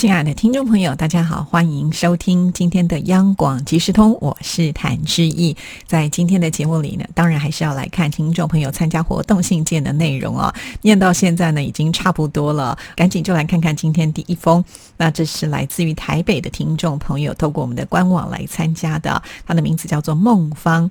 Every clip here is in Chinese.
亲爱的听众朋友，大家好，欢迎收听今天的央广即时通，我是谭志毅。在今天的节目里呢，当然还是要来看听众朋友参加活动信件的内容哦。念到现在呢，已经差不多了，赶紧就来看看今天第一封。那这是来自于台北的听众朋友，透过我们的官网来参加的，他的名字叫做孟芳。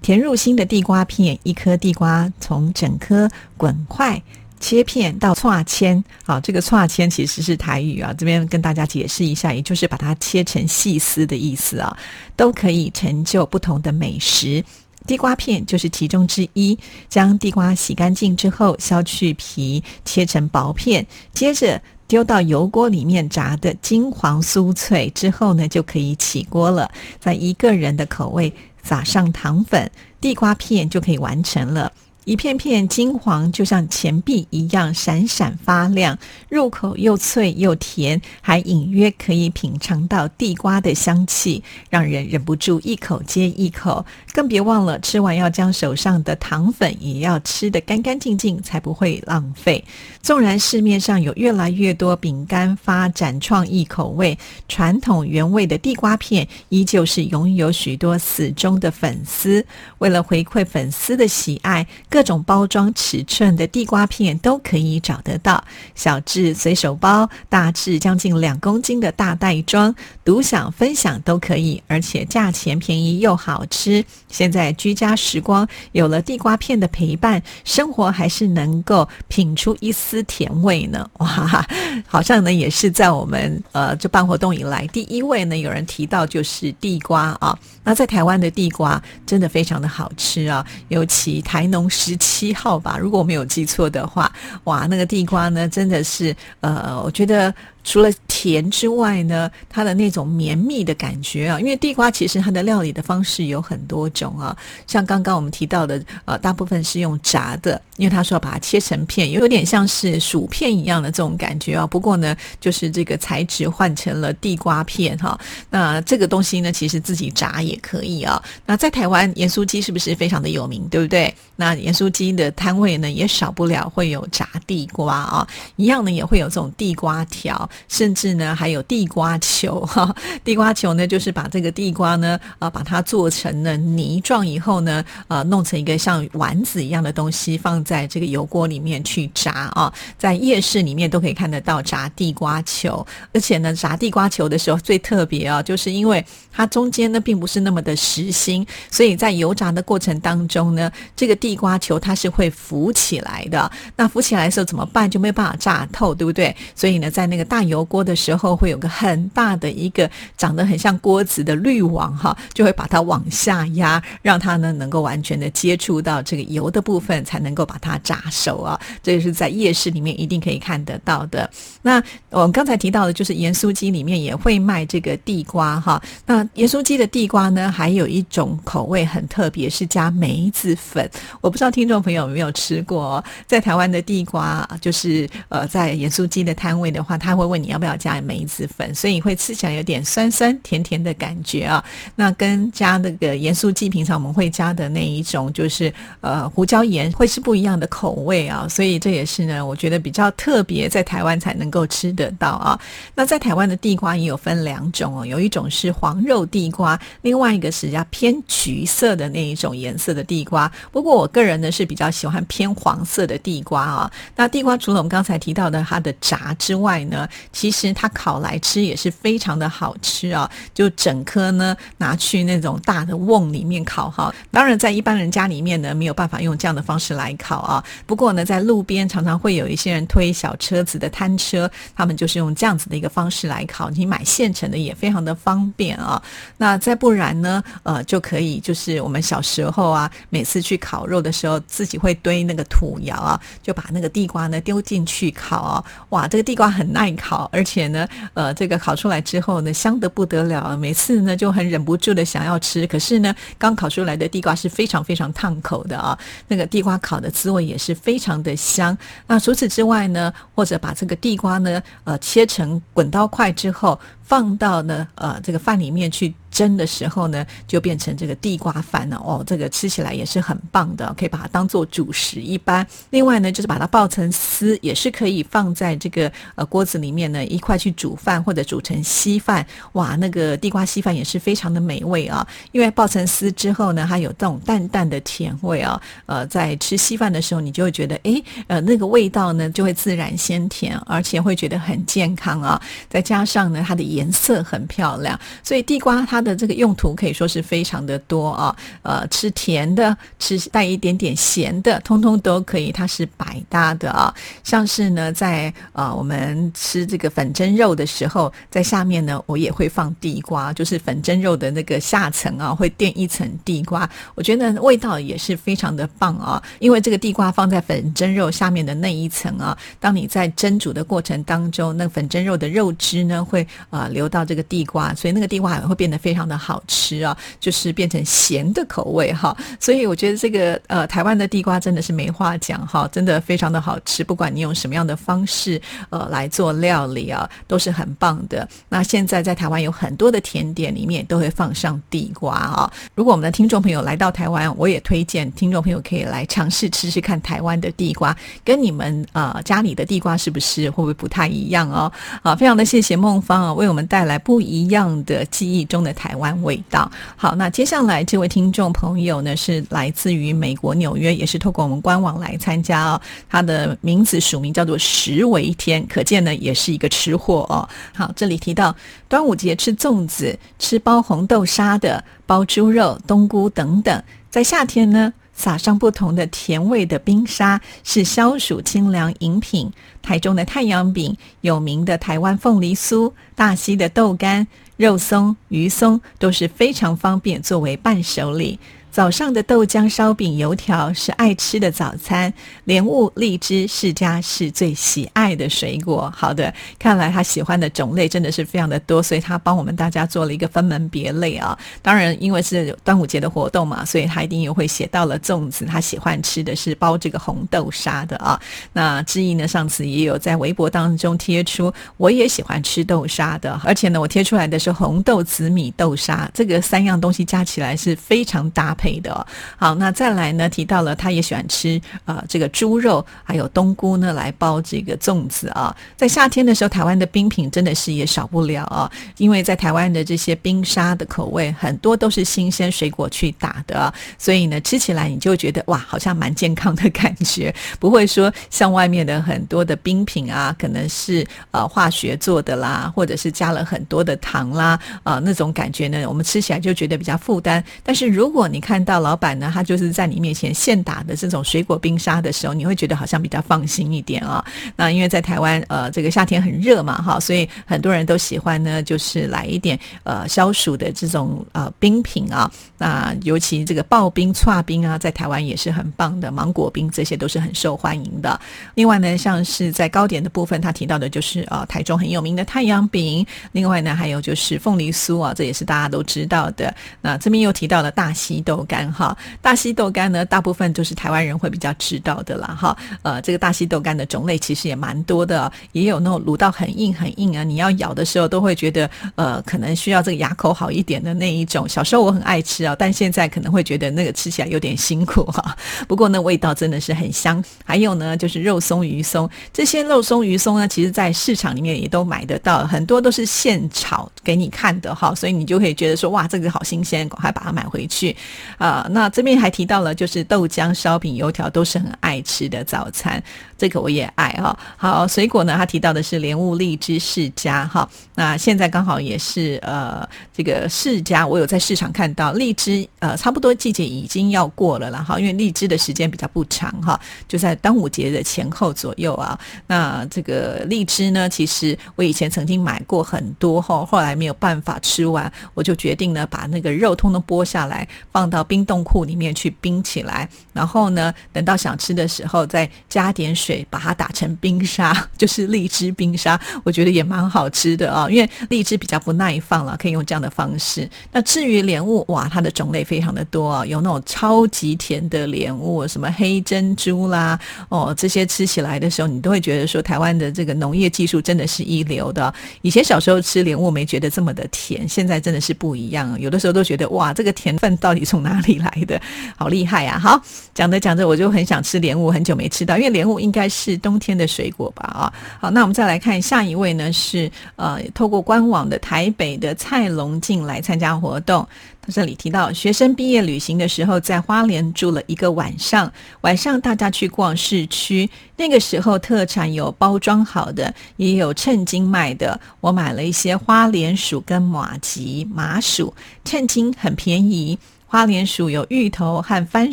填入新的地瓜片，一颗地瓜从整颗滚块。切片到串签，好，这个串签其实是台语啊，这边跟大家解释一下，也就是把它切成细丝的意思啊，都可以成就不同的美食。地瓜片就是其中之一。将地瓜洗干净之后，削去皮，切成薄片，接着丢到油锅里面炸的金黄酥脆之后呢，就可以起锅了。在一个人的口味撒上糖粉，地瓜片就可以完成了。一片片金黄，就像钱币一样闪闪发亮，入口又脆又甜，还隐约可以品尝到地瓜的香气，让人忍不住一口接一口。更别忘了吃完要将手上的糖粉也要吃得干干净净，才不会浪费。纵然市面上有越来越多饼干发展创意口味，传统原味的地瓜片依旧是拥有许多死忠的粉丝。为了回馈粉丝的喜爱。各种包装尺寸的地瓜片都可以找得到，小至随手包，大至将近两公斤的大袋装，独享分享都可以，而且价钱便宜又好吃。现在居家时光有了地瓜片的陪伴，生活还是能够品出一丝甜味呢。哇，好像呢也是在我们呃这办活动以来第一位呢有人提到就是地瓜啊。那在台湾的地瓜真的非常的好吃啊，尤其台农。十七号吧，如果我没有记错的话，哇，那个地瓜呢，真的是，呃，我觉得。除了甜之外呢，它的那种绵密的感觉啊，因为地瓜其实它的料理的方式有很多种啊，像刚刚我们提到的，呃，大部分是用炸的，因为他说要把它切成片，有点像是薯片一样的这种感觉啊。不过呢，就是这个材质换成了地瓜片哈。那这个东西呢，其实自己炸也可以啊。那在台湾盐酥鸡是不是非常的有名，对不对？那盐酥鸡的摊位呢，也少不了会有炸地瓜啊，一样呢也会有这种地瓜条。甚至呢，还有地瓜球 哈，地瓜球呢，就是把这个地瓜呢，啊，把它做成了泥状以后呢，呃，弄成一个像丸子一样的东西，放在这个油锅里面去炸啊。在夜市里面都可以看得到炸地瓜球，而且呢，炸地瓜球的时候最特别啊，就是因为它中间呢并不是那么的实心，所以在油炸的过程当中呢，这个地瓜球它是会浮起来的。那浮起来的时候怎么办？就没有办法炸透，对不对？所以呢，在那个大油锅的时候，会有个很大的一个长得很像锅子的滤网哈，就会把它往下压，让它呢能够完全的接触到这个油的部分，才能够把它炸熟啊。这个是在夜市里面一定可以看得到的。那我们刚才提到的，就是盐酥鸡里面也会卖这个地瓜哈。那盐酥鸡的地瓜呢，还有一种口味很特别，是加梅子粉。我不知道听众朋友有没有吃过，在台湾的地瓜，就是呃，在盐酥鸡的摊位的话，他会问你要不要加梅子粉，所以会吃起来有点酸酸甜甜的感觉啊。那跟加那个盐酥鸡平常我们会加的那一种，就是呃胡椒盐，会是不一样的口味啊。所以这也是呢，我觉得比较特别，在台湾才能够吃得到啊。那在台湾的地瓜也有分两种哦，有一种是黄肉地瓜，另外一个是要偏橘色的那一种颜色的地瓜。不过我个人呢是比较喜欢偏黄色的地瓜啊。那地瓜除了我们刚才提到的它的炸之外呢，其实它烤来吃也是非常的好吃啊！就整颗呢拿去那种大的瓮里面烤哈。当然，在一般人家里面呢没有办法用这样的方式来烤啊。不过呢，在路边常常会有一些人推小车子的摊车，他们就是用这样子的一个方式来烤。你买现成的也非常的方便啊。那再不然呢，呃，就可以就是我们小时候啊，每次去烤肉的时候，自己会堆那个土窑啊，就把那个地瓜呢丢进去烤啊。哇，这个地瓜很耐烤。而且且呢，呃，这个烤出来之后呢，香得不得了，每次呢就很忍不住的想要吃。可是呢，刚烤出来的地瓜是非常非常烫口的啊，那个地瓜烤的滋味也是非常的香。那除此之外呢，或者把这个地瓜呢，呃，切成滚刀块之后。放到呢呃这个饭里面去蒸的时候呢，就变成这个地瓜饭了哦。这个吃起来也是很棒的，可以把它当做主食一般。另外呢，就是把它爆成丝，也是可以放在这个呃锅子里面呢一块去煮饭或者煮成稀饭。哇，那个地瓜稀饭也是非常的美味啊。因为爆成丝之后呢，它有这种淡淡的甜味啊。呃，在吃稀饭的时候，你就会觉得哎呃那个味道呢就会自然鲜甜，而且会觉得很健康啊。再加上呢它的颜色很漂亮，所以地瓜它的这个用途可以说是非常的多啊。呃，吃甜的，吃带一点点咸的，通通都可以，它是百搭的啊。像是呢，在呃我们吃这个粉蒸肉的时候，在下面呢，我也会放地瓜，就是粉蒸肉的那个下层啊，会垫一层地瓜。我觉得味道也是非常的棒啊，因为这个地瓜放在粉蒸肉下面的那一层啊，当你在蒸煮的过程当中，那粉蒸肉的肉汁呢会啊。流到这个地瓜，所以那个地瓜也会变得非常的好吃啊，就是变成咸的口味哈。所以我觉得这个呃台湾的地瓜真的是没话讲哈，真的非常的好吃。不管你用什么样的方式呃来做料理啊，都是很棒的。那现在在台湾有很多的甜点里面都会放上地瓜啊。如果我们的听众朋友来到台湾，我也推荐听众朋友可以来尝试吃吃看台湾的地瓜，跟你们呃家里的地瓜是不是会不会不太一样哦？啊，非常的谢谢孟芳啊，为我。我们带来不一样的记忆中的台湾味道。好，那接下来这位听众朋友呢，是来自于美国纽约，也是透过我们官网来参加哦。他的名字署名叫做石为天，可见呢也是一个吃货哦。好，这里提到端午节吃粽子，吃包红豆沙的，包猪肉、冬菇等等。在夏天呢。撒上不同的甜味的冰沙是消暑清凉饮品。台中的太阳饼、有名的台湾凤梨酥、大溪的豆干、肉松、鱼松都是非常方便作为伴手礼。早上的豆浆、烧饼、油条是爱吃的早餐。莲雾、荔枝是家是最喜爱的水果。好的，看来他喜欢的种类真的是非常的多，所以他帮我们大家做了一个分门别类啊。当然，因为是端午节的活动嘛，所以他一定又会写到了粽子。他喜欢吃的是包这个红豆沙的啊。那志毅呢，上次也有在微博当中贴出，我也喜欢吃豆沙的，而且呢，我贴出来的是红豆紫米豆沙，这个三样东西加起来是非常搭配。配的好，那再来呢？提到了他也喜欢吃呃这个猪肉，还有冬菇呢，来包这个粽子啊。在夏天的时候，台湾的冰品真的是也少不了啊，因为在台湾的这些冰沙的口味很多都是新鲜水果去打的，所以呢吃起来你就觉得哇，好像蛮健康的感觉，不会说像外面的很多的冰品啊，可能是呃化学做的啦，或者是加了很多的糖啦啊那种感觉呢，我们吃起来就觉得比较负担。但是如果你看看到老板呢，他就是在你面前现打的这种水果冰沙的时候，你会觉得好像比较放心一点啊。那因为在台湾，呃，这个夏天很热嘛，哈，所以很多人都喜欢呢，就是来一点呃消暑的这种呃冰品啊。那尤其这个刨冰、串冰啊，在台湾也是很棒的，芒果冰这些都是很受欢迎的。另外呢，像是在糕点的部分，他提到的就是呃台中很有名的太阳饼。另外呢，还有就是凤梨酥啊，这也是大家都知道的。那这边又提到了大溪豆。干哈，大溪豆干呢？大部分都是台湾人会比较知道的啦，哈。呃，这个大溪豆干的种类其实也蛮多的，也有那种卤到很硬很硬啊，你要咬的时候都会觉得呃，可能需要这个牙口好一点的那一种。小时候我很爱吃啊，但现在可能会觉得那个吃起来有点辛苦哈。不过呢，味道真的是很香。还有呢，就是肉松、鱼松这些肉松、鱼松呢，其实在市场里面也都买得到，很多都是现炒给你看的哈，所以你就可以觉得说哇，这个好新鲜，赶快把它买回去。啊，那这边还提到了，就是豆浆、烧饼、油条都是很爱吃的早餐，这个我也爱哈。好，水果呢，他提到的是莲雾、荔枝、释迦哈。那现在刚好也是呃，这个释迦，我有在市场看到，荔枝呃，差不多季节已经要过了了哈，因为荔枝的时间比较不长哈，就在端午节的前后左右啊。那这个荔枝呢，其实我以前曾经买过很多哈，后来没有办法吃完，我就决定呢，把那个肉通通剥下来放到。冰冻库里面去冰起来，然后呢，等到想吃的时候再加点水，把它打成冰沙，就是荔枝冰沙。我觉得也蛮好吃的啊，因为荔枝比较不耐放了，可以用这样的方式。那至于莲雾，哇，它的种类非常的多啊，有那种超级甜的莲雾，什么黑珍珠啦，哦，这些吃起来的时候，你都会觉得说台湾的这个农业技术真的是一流的。以前小时候吃莲雾没觉得这么的甜，现在真的是不一样，有的时候都觉得哇，这个甜分到底从哪里来的？好厉害呀！好，讲着讲着我就很想吃莲雾，很久没吃到，因为莲雾应该是冬天的水果吧？啊，好，那我们再来看下一位呢，是呃，透过官网的台北的蔡龙进来参加活动。他这里提到，学生毕业旅行的时候在花莲住了一个晚上，晚上大家去逛市区，那个时候特产有包装好的，也有称斤卖的。我买了一些花莲薯跟马吉麻薯，称斤很便宜。花莲薯有芋头和番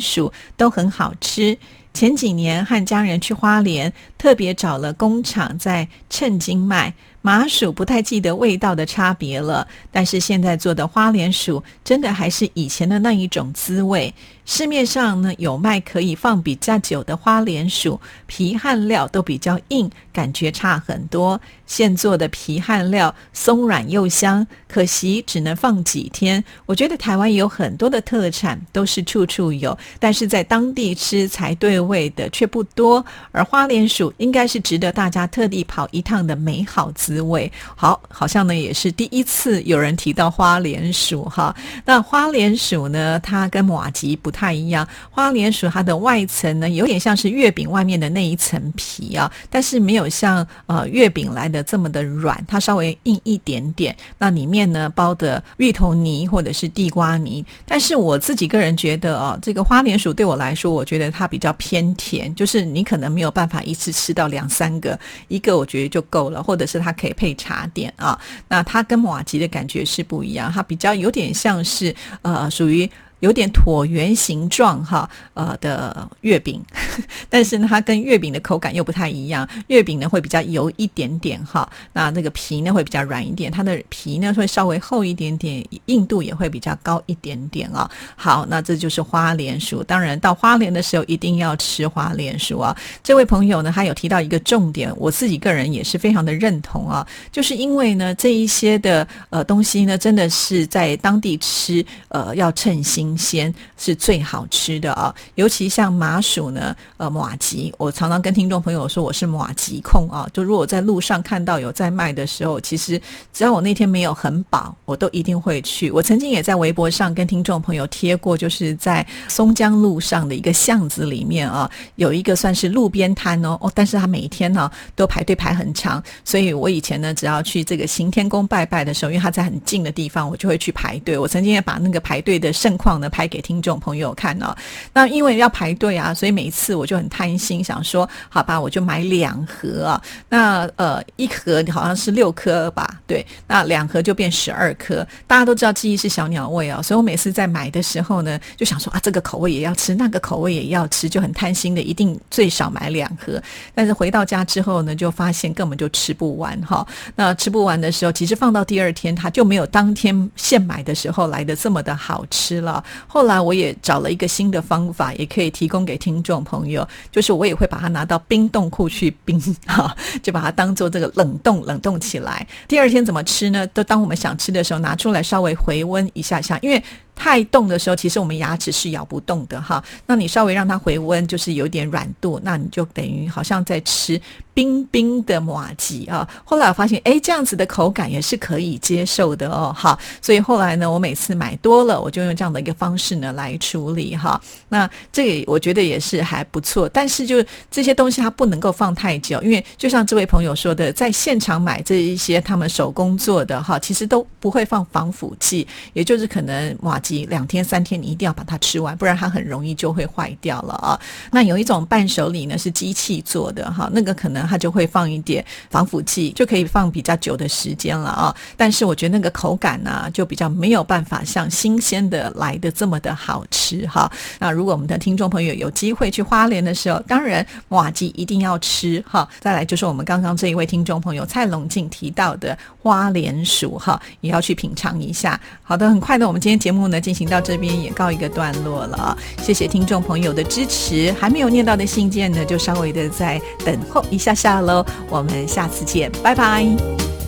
薯，都很好吃。前几年和家人去花莲，特别找了工厂在称斤卖。麻薯不太记得味道的差别了，但是现在做的花莲薯真的还是以前的那一种滋味。市面上呢有卖可以放比较久的花莲薯，皮和料都比较硬，感觉差很多。现做的皮和料松软又香，可惜只能放几天。我觉得台湾有很多的特产都是处处有，但是在当地吃才对味的却不多。而花莲薯应该是值得大家特地跑一趟的美好滋味。好，好像呢也是第一次有人提到花莲薯哈。那花莲薯呢，它跟马吉不。太一样，花莲薯它的外层呢，有点像是月饼外面的那一层皮啊，但是没有像呃月饼来的这么的软，它稍微硬一点点。那里面呢包的芋头泥或者是地瓜泥，但是我自己个人觉得哦，这个花莲薯对我来说，我觉得它比较偏偏甜，就是你可能没有办法一次吃到两三个，一个我觉得就够了，或者是它可以配茶点啊。那它跟马吉的感觉是不一样，它比较有点像是呃属于。有点椭圆形状哈，呃的月饼，但是呢，它跟月饼的口感又不太一样。月饼呢会比较油一点点哈，那那个皮呢会比较软一点，它的皮呢会稍微厚一点点，硬度也会比较高一点点啊。好，那这就是花莲薯。当然到花莲的时候一定要吃花莲薯啊。这位朋友呢，他有提到一个重点，我自己个人也是非常的认同啊，就是因为呢这一些的呃东西呢，真的是在当地吃呃要称心。鲜是最好吃的啊，尤其像麻薯呢，呃，马吉，我常常跟听众朋友说我是马吉控啊。就如果在路上看到有在卖的时候，其实只要我那天没有很饱，我都一定会去。我曾经也在微博上跟听众朋友贴过，就是在松江路上的一个巷子里面啊，有一个算是路边摊哦，哦，但是他每一天呢都排队排很长，所以我以前呢只要去这个行天宫拜拜的时候，因为他在很近的地方，我就会去排队。我曾经也把那个排队的盛况。拍给听众朋友看哦，那因为要排队啊，所以每一次我就很贪心，想说好吧，我就买两盒啊。那呃，一盒好像是六颗吧，对，那两盒就变十二颗。大家都知道记忆是小鸟胃啊，所以我每次在买的时候呢，就想说啊，这个口味也要吃，那个口味也要吃，就很贪心的，一定最少买两盒。但是回到家之后呢，就发现根本就吃不完哈。那吃不完的时候，其实放到第二天，它就没有当天现买的时候来的这么的好吃了。后来我也找了一个新的方法，也可以提供给听众朋友，就是我也会把它拿到冰冻库去冰哈，就把它当做这个冷冻冷冻起来。第二天怎么吃呢？都当我们想吃的时候拿出来稍微回温一下下，因为。太冻的时候，其实我们牙齿是咬不动的哈。那你稍微让它回温，就是有点软度，那你就等于好像在吃冰冰的马吉啊。后来我发现，哎，这样子的口感也是可以接受的哦。哈，所以后来呢，我每次买多了，我就用这样的一个方式呢来处理哈。那这个我觉得也是还不错，但是就这些东西它不能够放太久，因为就像这位朋友说的，在现场买这一些他们手工做的哈，其实都不会放防腐剂，也就是可能马。两天三天，你一定要把它吃完，不然它很容易就会坏掉了啊。那有一种伴手礼呢，是机器做的哈，那个可能它就会放一点防腐剂，就可以放比较久的时间了啊。但是我觉得那个口感呢，就比较没有办法像新鲜的来的这么的好吃哈。那如果我们的听众朋友有机会去花莲的时候，当然瓦吉一定要吃哈。再来就是我们刚刚这一位听众朋友蔡龙静提到的花莲薯哈，也要去品尝一下。好的，很快的，我们今天节目。那进行到这边也告一个段落了。谢谢听众朋友的支持，还没有念到的信件呢，就稍微的再等候一下下喽。我们下次见，拜拜。